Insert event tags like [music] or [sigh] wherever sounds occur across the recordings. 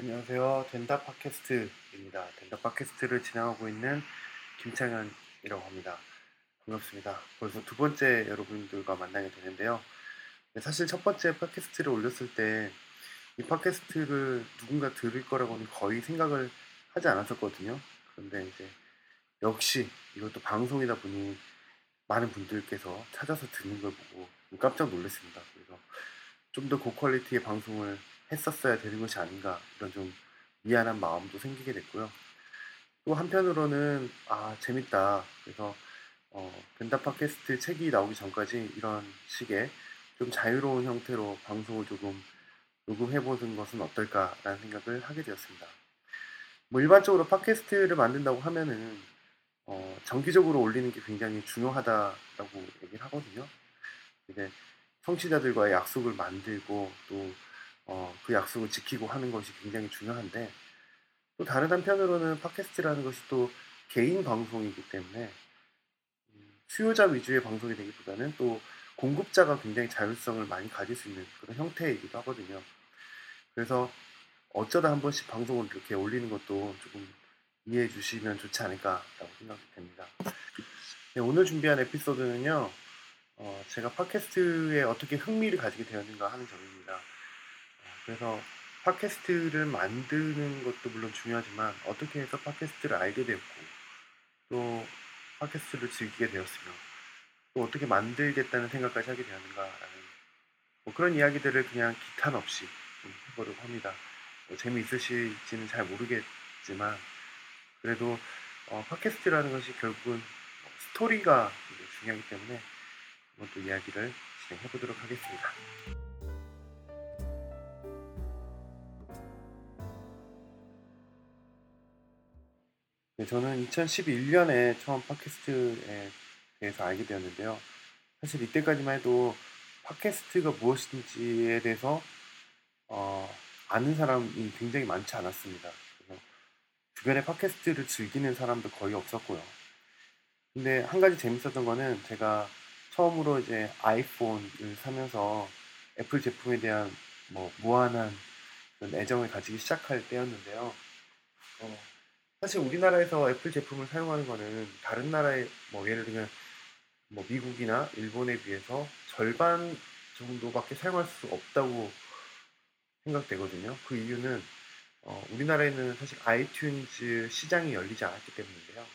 안녕하세요. 된다 팟캐스트입니다. 된다 팟캐스트를 진행하고 있는 김창현이라고 합니다. 반갑습니다. 벌써 두 번째 여러분들과 만나게 되는데요. 네, 사실 첫 번째 팟캐스트를 올렸을 때 이 팟캐스트를 누군가 들을 거라고는 거의 생각을 하지 않았었거든요. 그런데 이제 역시 이것도 방송이다 보니 많은 분들께서 찾아서 듣는 걸 보고 깜짝 놀랐습니다. 그래서 좀 더 고퀄리티의 방송을 했었어야 되는 것이 아닌가 이런 좀 미안한 마음도 생기게 됐고요. 또 한편으로는 아 재밌다. 그래서 어, 벤다 팟캐스트 책이 나오기 전까지 이런 식의 좀 자유로운 형태로 방송을 조금 녹음해보는 것은 어떨까라는 생각을 하게 되었습니다. 뭐 일반적으로 팟캐스트를 만든다고 하면은 어, 정기적으로 올리는 게 굉장히 중요하다라고 얘기를 하거든요. 이제 성취자들과의 약속을 만들고 또 어, 그 약속을 지키고 하는 것이 굉장히 중요한데 또 다른 한편으로는 팟캐스트라는 것이 또 개인 방송이기 때문에 음, 수요자 위주의 방송이 되기보다는 또 공급자가 굉장히 자율성을 많이 가질 수 있는 그런 형태이기도 하거든요. 그래서 어쩌다 한 번씩 방송을 이렇게 올리는 것도 조금 이해해 주시면 좋지 않을까라고 생각이 됩니다. 네, 오늘 준비한 에피소드는요, 어, 제가 팟캐스트에 어떻게 흥미를 가지게 되었는가 하는 점입니다. 그래서 팟캐스트를 만드는 것도 물론 중요하지만 어떻게 해서 팟캐스트를 알게 되었고 또 팟캐스트를 즐기게 되었으며 또 어떻게 만들겠다는 생각까지 하게 되었는가라는 뭐 그런 이야기들을 그냥 기탄 없이 좀 해보려고 합니다. 뭐 재미있으실지는 잘 모르겠지만 그래도 어, 팟캐스트라는 것이 결국은 스토리가 중요하기 때문에 이것도 이야기를 진행해 보도록 하겠습니다. 네, 저는 2011년에 처음 팟캐스트에 대해서 알게 되었는데요. 사실 이때까지만 해도 팟캐스트가 무엇인지에 대해서 어, 아는 사람이 굉장히 많지 않았습니다. 그래서 주변에 팟캐스트를 즐기는 사람도 거의 없었고요. 근데 한 가지 재밌었던 거는 제가 처음으로 이제 아이폰을 사면서 애플 제품에 대한 뭐 무한한 애정을 가지기 시작할 때였는데요. 어, 사실 우리나라에서 애플 제품을 사용하는 거는 다른 나라의 뭐 예를 들면 뭐 미국이나 일본에 비해서 절반 정도밖에 사용할 수 없다고 생각되거든요. 그 이유는 어, 우리나라에는 사실 아이튠즈 시장이 열리지 않았기 때문인데요.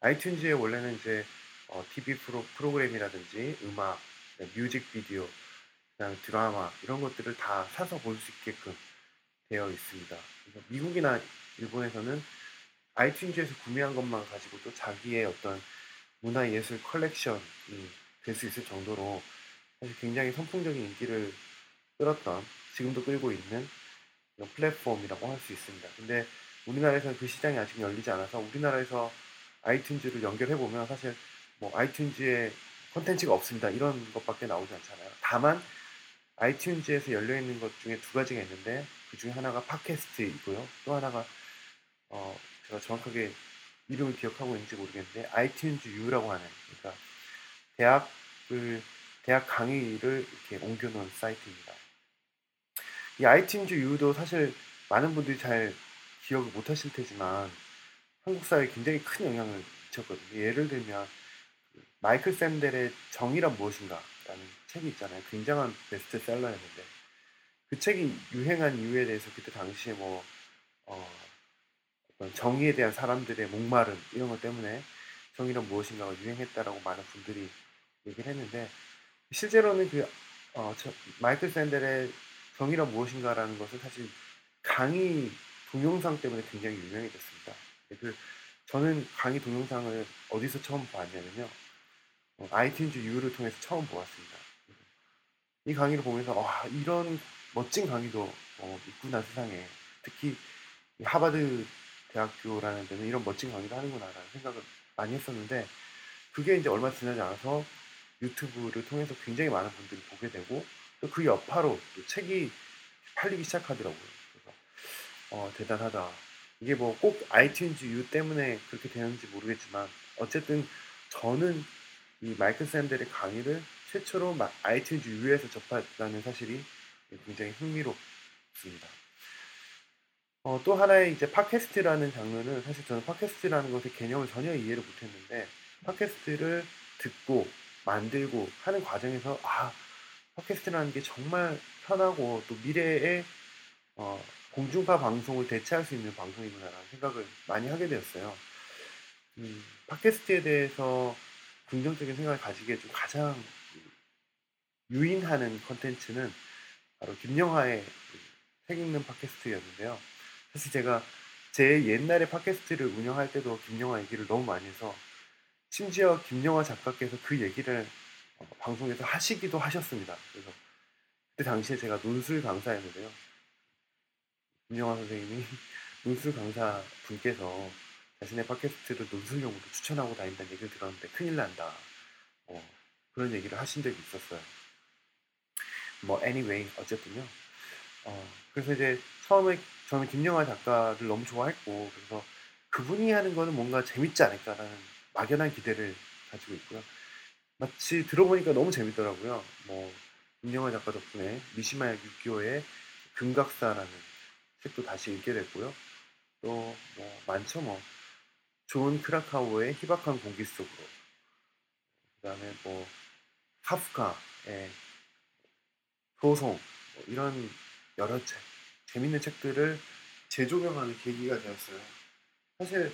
아이튠즈에 원래는 이제 어, TV 프로, 프로그램이라든지 음악, 네, 뮤직비디오, 그냥 드라마 이런 것들을 다 사서 볼 수 있게끔 되어 있습니다. 미국이나 일본에서는 아이튠즈에서 구매한 것만 가지고도 자기의 어떤 문화예술 컬렉션이 될 수 있을 정도로 사실 굉장히 선풍적인 인기를 끌었던 지금도 끌고 있는 플랫폼이라고 할 수 있습니다. 근데 우리나라에서는 그 시장이 아직 열리지 않아서 우리나라에서 아이튠즈를 연결해 보면 사실 뭐 아이튠즈에 콘텐츠가 없습니다. 이런 것밖에 나오지 않잖아요. 다만 아이튠즈에서 열려 있는 것 중에 두 가지가 있는데 그 중에 하나가 팟캐스트이고요. 또 하나가 어, 제가 정확하게 이름을 기억하고 있는지 모르겠는데 아이튠즈 U라고 하는 그러니까 대학을 대학 강의를 이렇게 옮겨놓은 사이트입니다. 이 아이튠즈 U도 사실 많은 분들이 잘 기억을 못하실 테지만 한국 사회에 굉장히 큰 영향을 미쳤거든요. 예를 들면 그 마이클 샌델의 정의란 무엇인가라는 책이 있잖아요. 굉장한 베스트셀러였는데 그 책이 유행한 이유에 대해서 그때 당시에 뭐 어, 정의에 대한 사람들의 목마름 이런 것 때문에 정의는 무엇인가가 유행했다라고 많은 분들이 얘기를 했는데 실제로는 그 어, 저, 마이클 샌델의 정의란 무엇인가라는 것은 사실 강의 동영상 때문에 굉장히 유명해졌습니다. 그 저는 강의 동영상을 어디서 처음 봤냐면요. 어, 아이튠즈 U를 통해서 처음 보았습니다. 이 강의를 보면서 와 이런 멋진 강의도 어, 있구나 세상에 특히 하버드 대학교라는 데는 이런 멋진 강의를 하는구나라는 생각을 많이 했었는데 그게 이제 얼마 지나지 않아서 유튜브를 통해서 굉장히 많은 분들이 보게 되고 또 그 여파로 또 책이 팔리기 시작하더라고요. 그래서 어, 대단하다. 이게 뭐 꼭 아이튠즈 U 때문에 그렇게 되는지 모르겠지만 어쨌든 저는 이 마이클 샌델의 강의를 최초로 아이튠즈 U에서 접했다는 사실이 굉장히 흥미롭습니다. 어, 또 하나의 이제 팟캐스트라는 장르는 사실 저는 팟캐스트라는 것의 개념을 전혀 이해를 못했는데 팟캐스트를 듣고 만들고 하는 과정에서 아 팟캐스트라는 게 정말 편하고 또 미래에 어, 공중파 방송을 대체할 수 있는 방송이구나라는 생각을 많이 하게 되었어요. 음, 팟캐스트에 대해서 긍정적인 생각을 가지기에 좀 가장 유인하는 컨텐츠는 바로 김영하의 책 읽는 팟캐스트였는데요. 사실 제가 제 옛날에 팟캐스트를 운영할 때도 김영하 얘기를 너무 많이 해서 심지어 김영하 작가께서 그 얘기를 어, 방송에서 하시기도 하셨습니다. 그래서 그때 당시에 제가 논술 강사였는데요. 김영하 선생님이 [laughs] 논술 강사 분께서 자신의 팟캐스트를 논술용으로 추천하고 다닌다는 얘기를 들었는데 큰일 난다. 어, 그런 얘기를 하신 적이 있었어요. 뭐 anyway 어쨌든요. 어, 그래서 이제 처음에 저는 김영하 작가를 너무 좋아했고 그래서 그분이 하는 거는 뭔가 재밌지 않을까라는 막연한 기대를 가지고 있고요. 마치 들어보니까 너무 재밌더라고요. 뭐 김영하 작가 덕분에 미시마 유기호의 금각사라는 책도 다시 읽게 됐고요. 또 뭐 많죠 뭐 좋은 크라카우의 희박한 공기 속으로 그다음에 뭐 카프카의 소송 뭐 이런 여러 책 재밌는 책들을 재조명하는 계기가 되었어요. 사실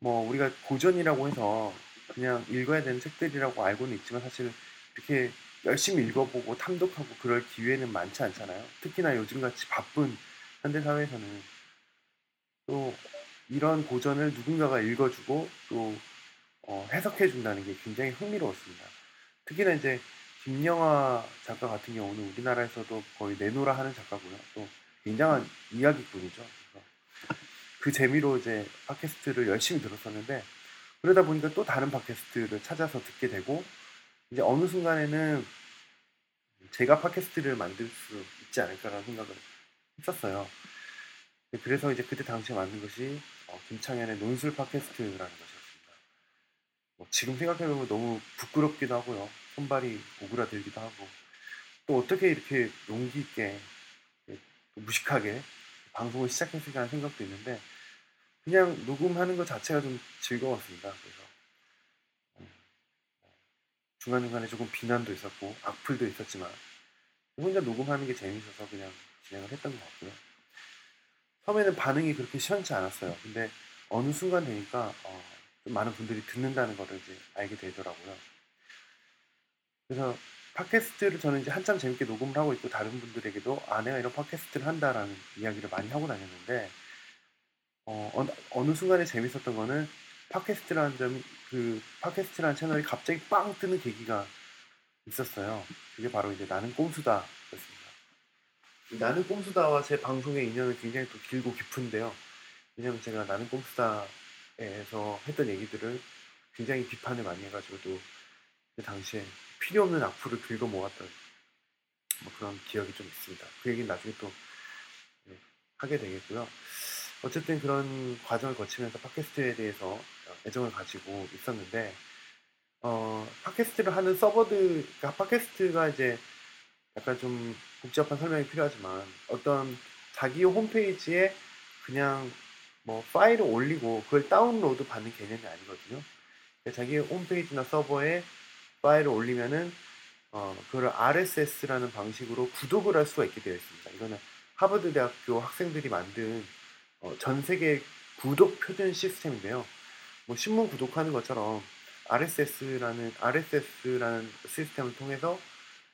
뭐 우리가 고전이라고 해서 그냥 읽어야 되는 책들이라고 알고는 있지만 사실 이렇게 열심히 읽어보고 탐독하고 그럴 기회는 많지 않잖아요. 특히나 요즘같이 바쁜 현대 사회에서는 또 이런 고전을 누군가가 읽어주고 또 어, 해석해 준다는 게 굉장히 흥미로웠습니다. 특히나 이제 김영하 작가 같은 경우는 우리나라에서도 거의 내노라 하는 작가고요. 또 굉장한 이야기꾼이죠. 그 재미로 이제 팟캐스트를 열심히 들었었는데 그러다 보니까 또 다른 팟캐스트를 찾아서 듣게 되고 이제 어느 순간에는 제가 팟캐스트를 만들 수 있지 않을까라는 생각을 했었어요. 그래서 이제 그때 당시에 만든 것이 어, 김창현의 논술 팟캐스트라는 것이었습니다. 뭐 지금 생각해보면 너무 부끄럽기도 하고요. 손발이 오그라들기도 하고 또 어떻게 이렇게 용기 있게 무식하게 방송을 시작했을까 하는 생각도 있는데 그냥 녹음하는 것 자체가 좀 즐거웠습니다. 그래서 음, 중간중간에 조금 비난도 있었고 악플도 있었지만 혼자 녹음하는 게 재밌어서 그냥 진행을 했던 것 같고요. 처음에는 반응이 그렇게 시원치 않았어요. 근데 어느 순간 되니까 어, 좀 많은 분들이 듣는다는 것을 이제 알게 되더라고요. 그래서 팟캐스트를 저는 이제 한참 재밌게 녹음을 하고 있고 다른 분들에게도 아 내가 이런 팟캐스트를 한다라는 이야기를 많이 하고 다녔는데 어, 어느, 어느 순간에 재밌었던 거는 팟캐스트라는 점, 그 팟캐스트라는 채널이 갑자기 빵 뜨는 계기가 있었어요. 그게 바로 이제 나는 꼼수다였습니다. 나는 꼼수다와 제 방송의 인연은 굉장히 또 길고 깊은데요. 왜냐면 제가 나는 꼼수다에서 했던 얘기들을 굉장히 비판을 많이 해가지고 또 그 당시에 필요 없는 악플을 긁어 모았던 뭐 그런 기억이 좀 있습니다. 그 얘기는 나중에 또 네, 하게 되겠고요. 어쨌든 그런 과정을 거치면서 팟캐스트에 대해서 애정을 가지고 있었는데 어, 팟캐스트를 하는 서버드, 그러니까 팟캐스트가 이제 약간 좀 복잡한 설명이 필요하지만 어떤 자기 홈페이지에 그냥 뭐 파일을 올리고 그걸 다운로드 받는 개념이 아니거든요. 자기 홈페이지나 서버에 파일을 올리면은 어, 그걸 RSS라는 방식으로 구독을 할 수가 있게 되어 있습니다. 이거는 하버드 대학교 학생들이 만든 어, 전 세계 구독 표준 시스템인데요. 뭐 신문 구독하는 것처럼 RSS라는 RSS라는 시스템을 통해서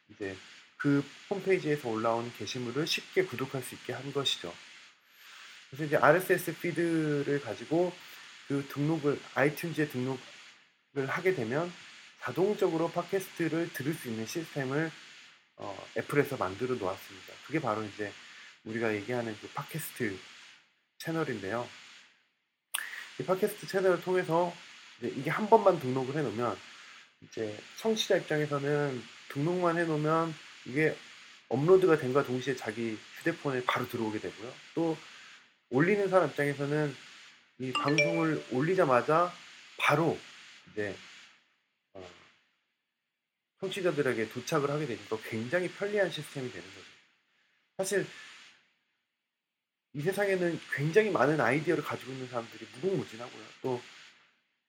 이제 그 홈페이지에서 올라오는 게시물을 쉽게 구독할 수 있게 한 것이죠. 그래서 이제 RSS 피드를 가지고 그 등록을 아이튠즈에 등록을 하게 되면 자동적으로 팟캐스트를 들을 수 있는 시스템을 어, 애플에서 만들어 놓았습니다. 그게 바로 이제 우리가 얘기하는 그 팟캐스트 채널인데요. 이 팟캐스트 채널을 통해서 이게 한 번만 등록을 해놓으면 이제 청취자 입장에서는 등록만 해놓으면 이게 업로드가 된과 동시에 자기 휴대폰에 바로 들어오게 되고요. 또 올리는 사람 입장에서는 이 방송을 올리자마자 바로 이제 어, 청취자들에게 도착을 하게 되니까 굉장히 편리한 시스템이 되는 거죠. 사실 이 세상에는 굉장히 많은 아이디어를 가지고 있는 사람들이 무궁무진하고요. 또,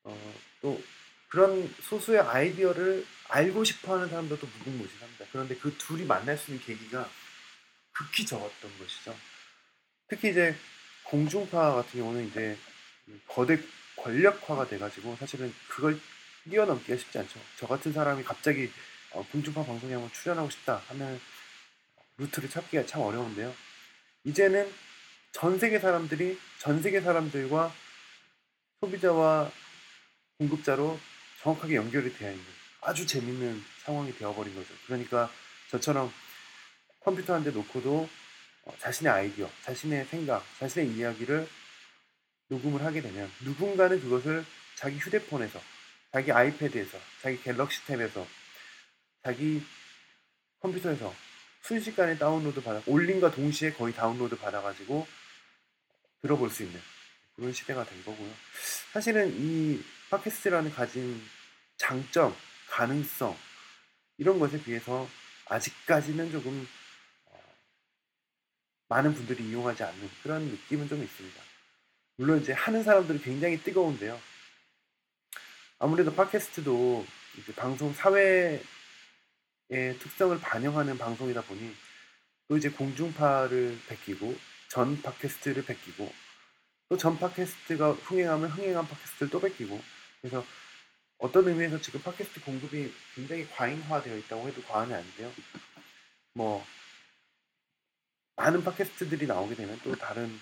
어, 또 그런 소수의 아이디어를 알고 싶어 하는 사람들도 무궁무진합니다. 그런데 그 둘이 만날 수 있는 계기가 극히 적었던 것이죠. 특히 이제 공중파 같은 경우는 이제 거대 권력화가 돼가지고 사실은 그걸 뛰어넘기가 쉽지 않죠. 저 같은 사람이 갑자기 어, 공중파 방송에 한번 출연하고 싶다 하면 루트를 찾기가 참 어려운데요. 이제는 전 세계 사람들이 전 세계 사람들과 소비자와 공급자로 정확하게 연결이 되어 있는 아주 재밌는 상황이 되어버린 거죠. 그러니까 저처럼 컴퓨터 한 대 놓고도 어, 자신의 아이디어, 자신의 생각, 자신의 이야기를 녹음을 하게 되면 누군가는 그것을 자기 휴대폰에서, 자기 아이패드에서, 자기 갤럭시 탭에서, 자기 컴퓨터에서 순식간에 다운로드 받아, 올림과 동시에 거의 다운로드 받아가지고 들어볼 수 있는 그런 시대가 된 거고요. 사실은 이 팟캐스트라는 가진 장점, 가능성 이런 것에 비해서 아직까지는 조금 어, 많은 분들이 이용하지 않는 그런 느낌은 좀 있습니다. 물론 이제 하는 사람들은 굉장히 뜨거운데요. 아무래도 팟캐스트도 이제 방송 사회의 특성을 반영하는 방송이다 보니 또 이제 공중파를 베끼고 전 팟캐스트를 베끼고 또 전 팟캐스트가 흥행하면 흥행한 팟캐스트를 또 베끼고 그래서 어떤 의미에서 지금 팟캐스트 공급이 굉장히 과잉화되어 있다고 해도 과언이 아닌데요. 뭐 많은 팟캐스트들이 나오게 되면 또 다른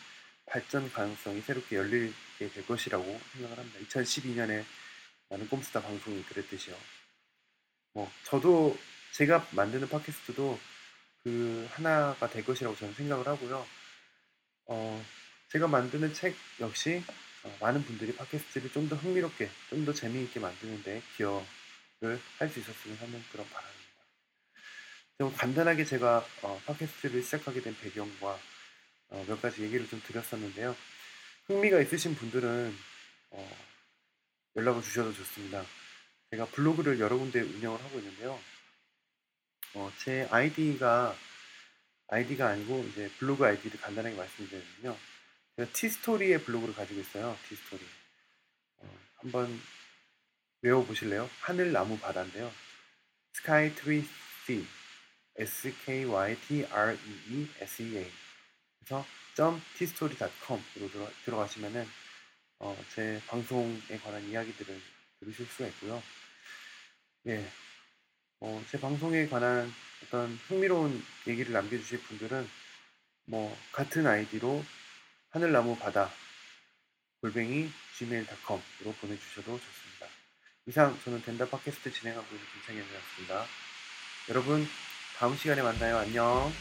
발전 가능성이 새롭게 열리게 될 것이라고 생각을 합니다. 2012년에 많은 꼼수다 방송이 그랬듯이요. 뭐 저도 제가 만드는 팟캐스트도 그 하나가 될 것이라고 저는 생각을 하고요. 어, 제가 만드는 책 역시 어, 많은 분들이 팟캐스트를 좀 더 흥미롭게, 좀 더 재미있게 만드는데 기여를 할 수 있었으면 하는 그런 바람입니다. 좀 간단하게 제가 어, 팟캐스트를 시작하게 된 배경과 어, 몇 가지 얘기를 좀 드렸었는데요. 흥미가 있으신 분들은 어, 연락을 주셔도 좋습니다. 제가 블로그를 여러 군데 운영을 하고 있는데요. 어, 제 아이디가 아이디가 아니고 이제 블로그 아이디를 간단하게 말씀드리면요. 제가 티스토리의 블로그를 가지고 있어요. 티스토리. 어, 한번 외워보실래요? 하늘, 나무, 바다인데요. Sky, Tree, Sea. S-K-Y-T-R-E-E-S-E-A. 그래서 .tistory.com으로 들어, 들어가시면은 어, 제 방송에 관한 이야기들을 들으실 수가 있고요. 예, 어, 제 방송에 관한 어떤 흥미로운 얘기를 남겨주실 분들은 뭐 같은 아이디로 하늘나무 바다 골뱅이 gmail.com으로 보내주셔도 좋습니다. 이상 저는 덴다 팟캐스트 진행하고 있는 김창현이었습니다. 여러분 다음 시간에 만나요. 안녕.